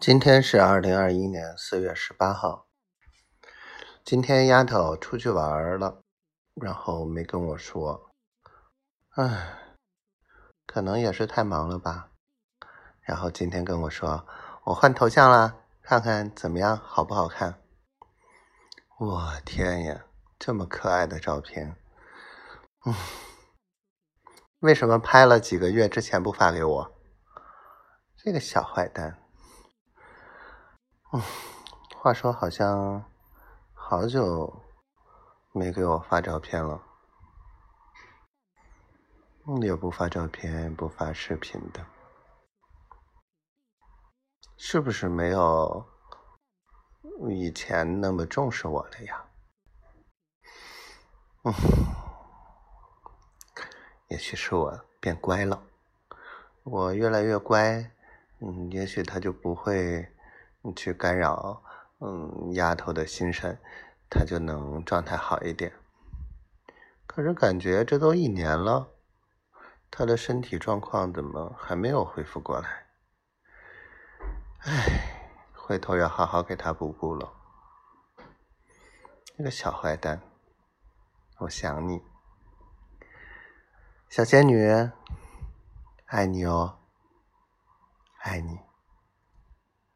今天是二零二一年四月十八号。今天丫头出去玩了，然后没跟我说，唉，可能也是太忙了吧。然后今天跟我说，我换头像了，看看怎么样，好不好看？我天呀，这么可爱的照片，嗯，为什么拍了几个月之前不发给我？这个小坏蛋。嗯，话说好像好久没给我发照片了，也不发照片，不发视频的，是不是没有以前那么重视我了呀？嗯，也许是我变乖了，我越来越乖，嗯，也许他就不会。你去干扰，嗯，丫头的心神，她就能状态好一点。可是感觉这都一年了，她的身体状况怎么还没有恢复过来？唉，回头要好好给她补补了。那个小坏蛋，我想你，小仙女，爱你哦，爱你。